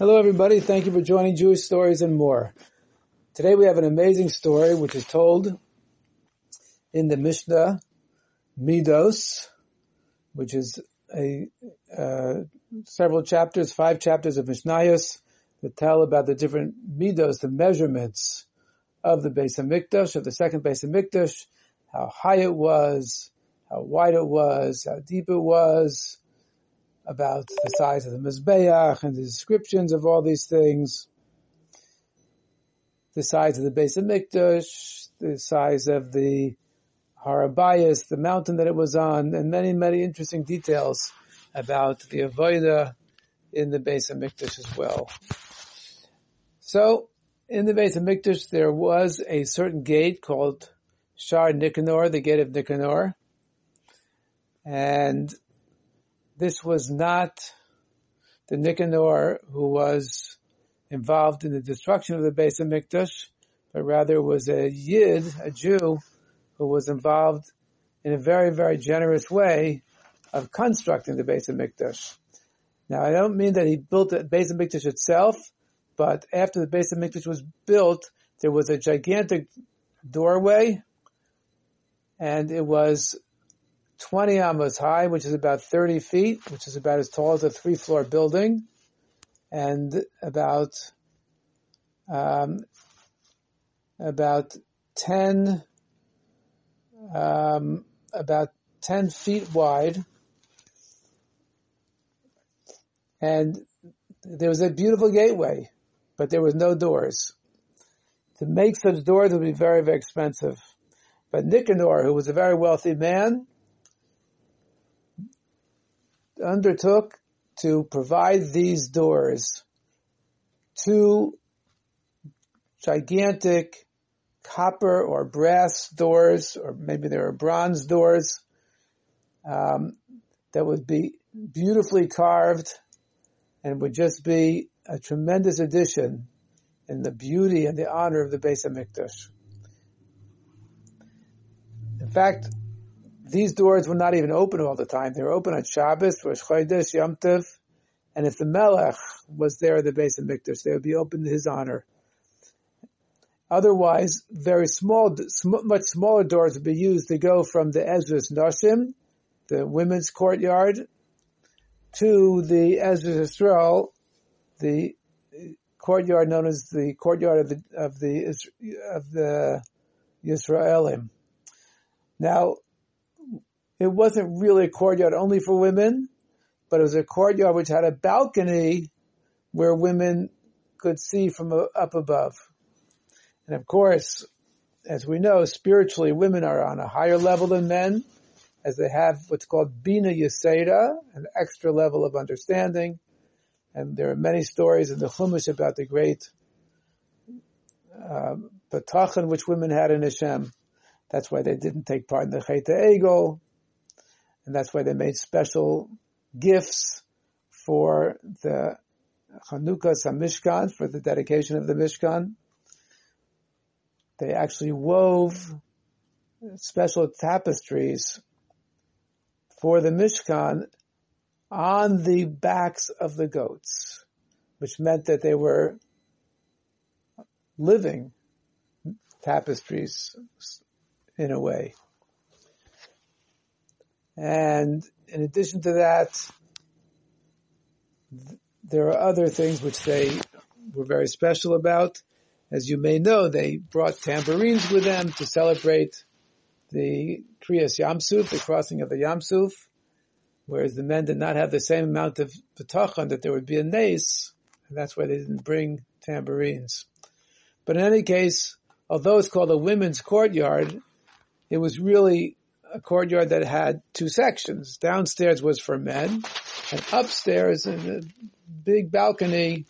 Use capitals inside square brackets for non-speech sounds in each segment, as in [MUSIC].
Hello, everybody. Thank you for joining Jewish Stories and More. Today we have an amazing story which is told in the Mishnah Midos, which is a uh, several chapters, five chapters of Mishnayos that tell about the different Midos, the measurements of the Beis Hamikdash, of the second Beis Hamikdash, how high it was, how wide it was, how deep it was, about the size of the Mizbeach and the descriptions of all these things, the size of the Beis Hamikdash, the size of the Har Habayis, the mountain that it was on, and many, many interesting details about the Avodah in the Beis Hamikdash as well. So, in the Beis Hamikdash, there was a certain gate called Shar Nicanor, the gate of Nicanor, and this was not the Nicanor who was involved in the destruction of the Beis Hamikdash, but rather was a Yid, a Jew, who was involved in a very, very generous way of constructing the Beis Hamikdash. Now, I don't mean that he built the Beis Hamikdash itself, but after the Beis Hamikdash was built, there was a gigantic doorway, and it was 20 amos high, which is about 30 feet, which is about as tall as a three floor building, and about, um, about 10, um, about 10 feet wide. And there was a beautiful gateway, but there was no doors. To make such doors would be very, very expensive. But Nicanor, who was a very wealthy man, undertook to provide these doors two gigantic copper or brass doors, or maybe there are bronze doors, um, that would be beautifully carved and would just be a tremendous addition in the beauty and the honor of the Beis Hamikdash. In fact, these doors were not even open all the time. They were open on Shabbos, Rosh Chodesh, Yom Tov, and if the Melech was there at the Beis Hamikdash, they would be open to his honor. Otherwise, very small, much smaller doors would be used to go from the Ezras Nashim, the women's courtyard, to the Ezras Yisrael, the courtyard known as the courtyard of the of the of the Yisraelim. Now, it wasn't really a courtyard only for women, but it was a courtyard which had a balcony where women could see from up above. And of course, as we know, spiritually, women are on a higher level than men, as they have what's called Binah Yeseirah, an extra level of understanding. And there are many stories in the Chumash about the great uh, which women had in Hashem. That's why they didn't take part in the Chet Egel and that's why they made special gifts for the Hanukkah Mishkan, for the dedication of the Mishkan. They actually wove special tapestries for the Mishkan on the backs of the goats, which meant that they were living tapestries in a way. And in addition to that, there are other things which they were very special about. As you may know, they brought tambourines with them to celebrate the Kriyas Yam Suf, the crossing of the Yam Suf, whereas the men did not have the same amount of bitachon that there would be a nace, and that's why they didn't bring tambourines. But in any case, although it's called a women's courtyard, it was really a courtyard that had two sections. Downstairs was for men, and upstairs in the big balcony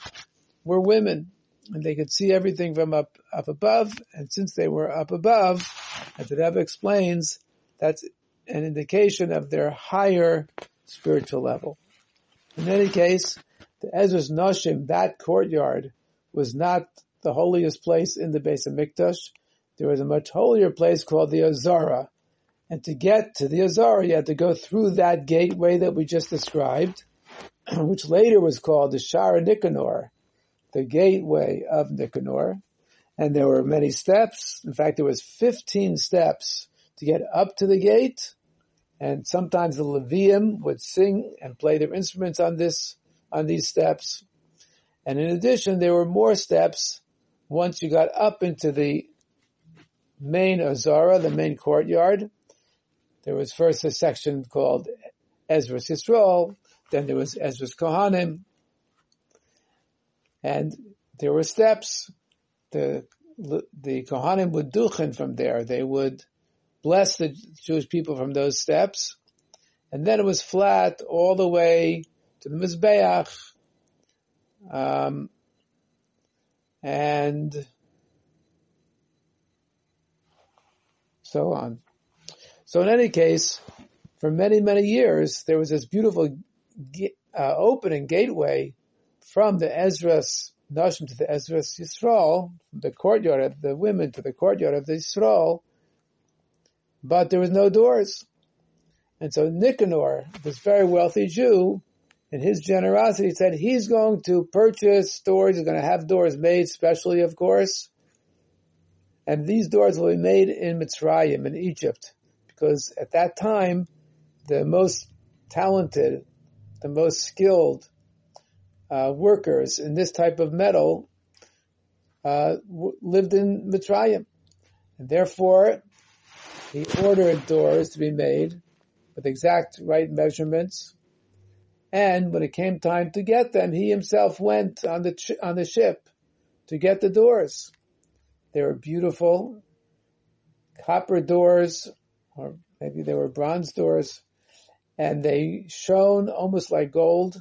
were women. And they could see everything from up, up above. And since they were up above, as the Rebbe explains, that's an indication of their higher spiritual level. In any case, the Ezras Nashim, that courtyard, was not the holiest place in the Beis Hamikdash. There was a much holier place called the Azara, and to get to the Azara, you had to go through that gateway that we just described, [CLEARS THROAT] which later was called the Shaar Nicanor, the gateway of Nicanor, and there were many steps. In fact, there was 15 steps to get up to the gate, and sometimes the Leviim would sing and play their instruments on this, on these steps. And in addition, there were more steps once you got up into the main Azara, the main courtyard. There was first a section called Ezras Yisrael, then there was Ezras Kohanim, and there were steps. The the Kohanim would duchen from there. They would bless the Jewish people from those steps, and then it was flat all the way to the Mizbeach, um, and so on. So in any case, for many, many years, there was this beautiful uh, opening gateway from the Ezras Nashim to the Ezras Yisrael, the courtyard of the women to the courtyard of the Yisrael, but there was no doors. And so Nicanor, this very wealthy Jew, in his generosity said he's going to purchase doors, he's going to have doors made specially, of course, and these doors will be made in Mitzrayim, in Egypt, because at that time, the most talented, the most skilled uh, workers in this type of metal uh, w- lived in Mitzrayim. And therefore, he ordered doors to be made with exact right measurements. And when it came time to get them, he himself went on the ch- on the ship to get the doors. They were beautiful copper doors, or maybe they were bronze doors, and they shone almost like gold.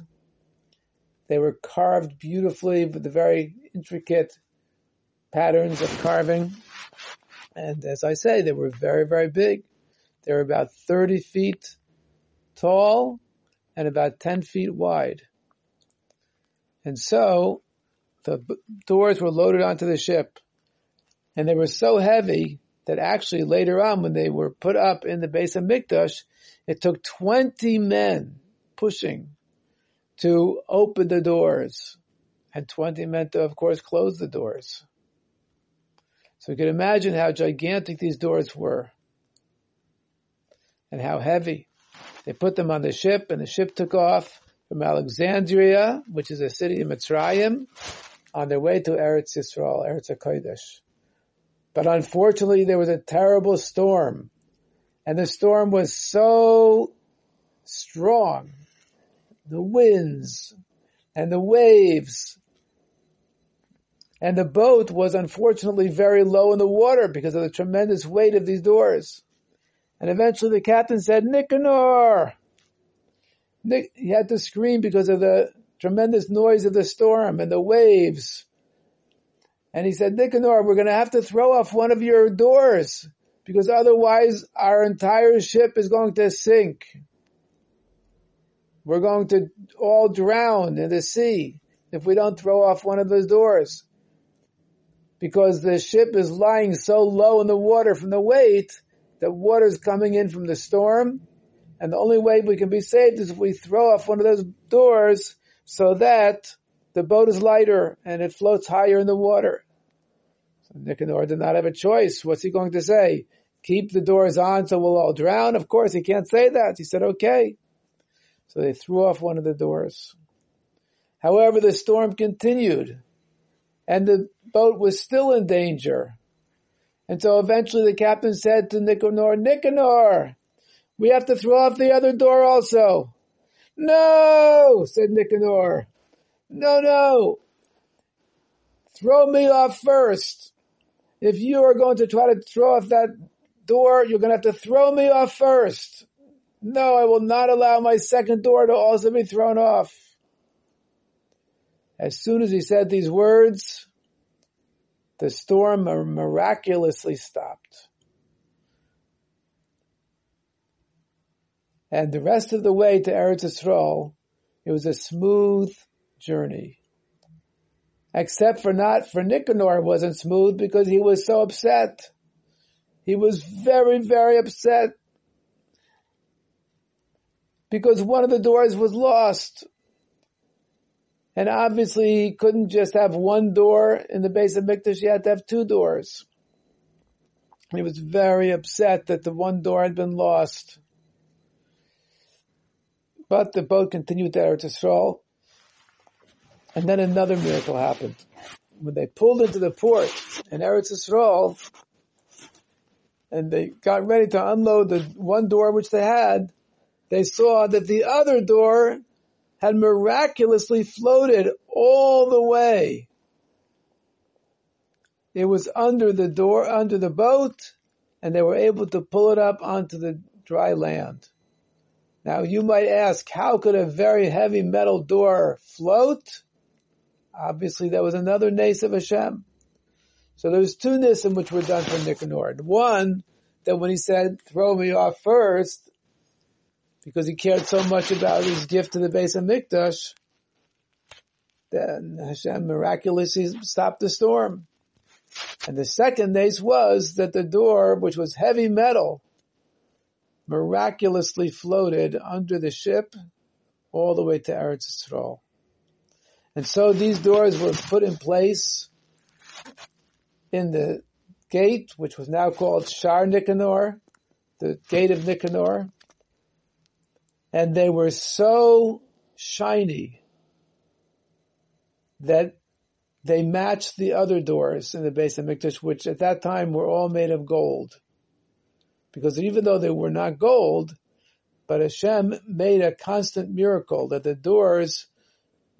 They were carved beautifully with the very intricate patterns of carving. And as I say, they were very, very big. They were about 30 feet tall and about 10 feet wide. And so the doors were loaded onto the ship and they were so heavy that actually later on when they were put up in the Beis HaMikdash, it took 20 men pushing to open the doors and 20 men to of course close the doors. So you can imagine how gigantic these doors were and how heavy. They put them on the ship and the ship took off from Alexandria, which is a city in Mitzrayim, on their way to Eretz Yisrael, Eretz HaKodesh. But unfortunately there was a terrible storm and the storm was so strong. The winds and the waves and the boat was unfortunately very low in the water because of the tremendous weight of these doors. And eventually the captain said, Nicanor! Nick, he had to scream because of the tremendous noise of the storm and the waves. And he said, Nicanor, we're going to have to throw off one of your doors because otherwise our entire ship is going to sink. We're going to all drown in the sea if we don't throw off one of those doors because the ship is lying so low in the water from the weight that water is coming in from the storm. And the only way we can be saved is if we throw off one of those doors so that the boat is lighter and it floats higher in the water. Nicanor did not have a choice. What's he going to say? Keep the doors on so we'll all drown? Of course, he can't say that. He said, okay. So they threw off one of the doors. However, the storm continued and the boat was still in danger. And so eventually the captain said to Nicanor, Nicanor, we have to throw off the other door also. No, said Nicanor. No, no. Throw me off first. If you are going to try to throw off that door, you're going to have to throw me off first. No, I will not allow my second door to also be thrown off. As soon as he said these words, the storm miraculously stopped. And the rest of the way to Eretz Yisrael, it was a smooth journey. Except for not for Nicanor, wasn't smooth because he was so upset. He was very, very upset because one of the doors was lost. And obviously he couldn't just have one door in the Beis HaMikdash, he had to have two doors. He was very upset that the one door had been lost. But the boat continued there to Eretz. And then another miracle happened. When they pulled into the port in Eretz Yisrael, and they got ready to unload the one door which they had, they saw that the other door had miraculously floated all the way. It was under the door, under the boat, and they were able to pull it up onto the dry land. Now you might ask, how could a very heavy metal door float? Obviously that was another nace of Hashem. So there's two nisim which were done for Nicanor. One, that when he said, throw me off first, because he cared so much about his gift to the Beis HaMikdash, then Hashem miraculously stopped the storm. And the second nace was that the door, which was heavy metal, miraculously floated under the ship all the way to Eretz Yisrael. And so these doors were put in place in the gate, which was now called Shar Nicanor, the gate of Nicanor, and they were so shiny that they matched the other doors in the Beis HaMikdash, which at that time were all made of gold. Because even though they were not gold, but Hashem made a constant miracle that the doors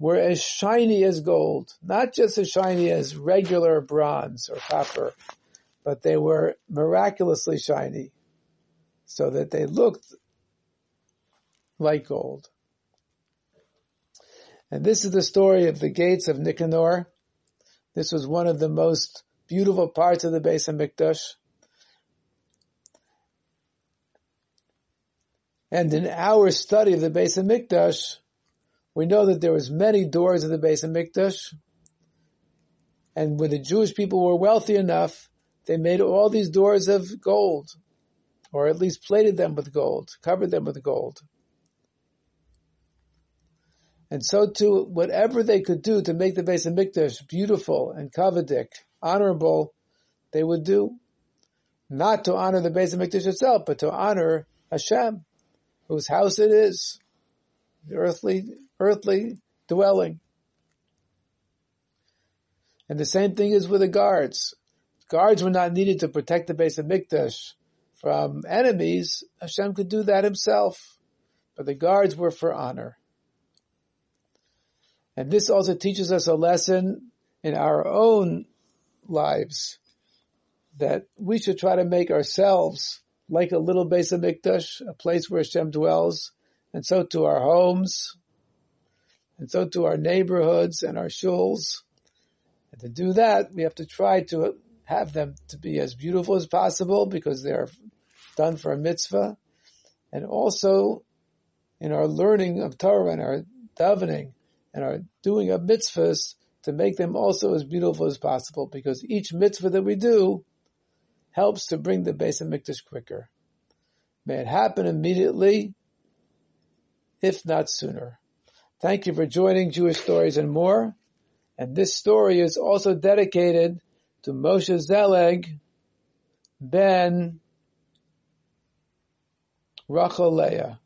were as shiny as gold, not just as shiny as regular bronze or copper, but they were miraculously shiny so that they looked like gold. And this is the story of the gates of Nicanor. This was one of the most beautiful parts of the Beis HaMikdash. And in our study of the Beis HaMikdash, we know that there was many doors of the Beis HaMikdash. And when the Jewish people were wealthy enough, they made all these doors of gold, or at least plated them with gold, covered them with gold. And so too, whatever they could do to make the Beis HaMikdash beautiful and kavodik, honorable, they would do. Not to honor the Beis HaMikdash itself, but to honor Hashem, whose house it is, the earthly, earthly dwelling. And the same thing is with the guards. Guards were not needed to protect the Beis HaMikdash from enemies. Hashem could do that himself. But the guards were for honor. And this also teaches us a lesson in our own lives that we should try to make ourselves like a little Beis HaMikdash, a place where Hashem dwells, and so to our homes, and so to our neighborhoods and our shuls. And to do that, we have to try to have them to be as beautiful as possible because they're done for a mitzvah. And also in our learning of Torah and our davening and our doing of mitzvahs to make them also as beautiful as possible because each mitzvah that we do helps to bring the Beis HaMikdash quicker. May it happen immediately, if not sooner. Thank you for joining Jewish Stories and More. And this story is also dedicated to Moshe Zelig ben Rachel Leah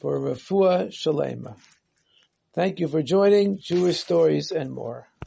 for Refuah Shalema. Thank you for joining Jewish Stories and More.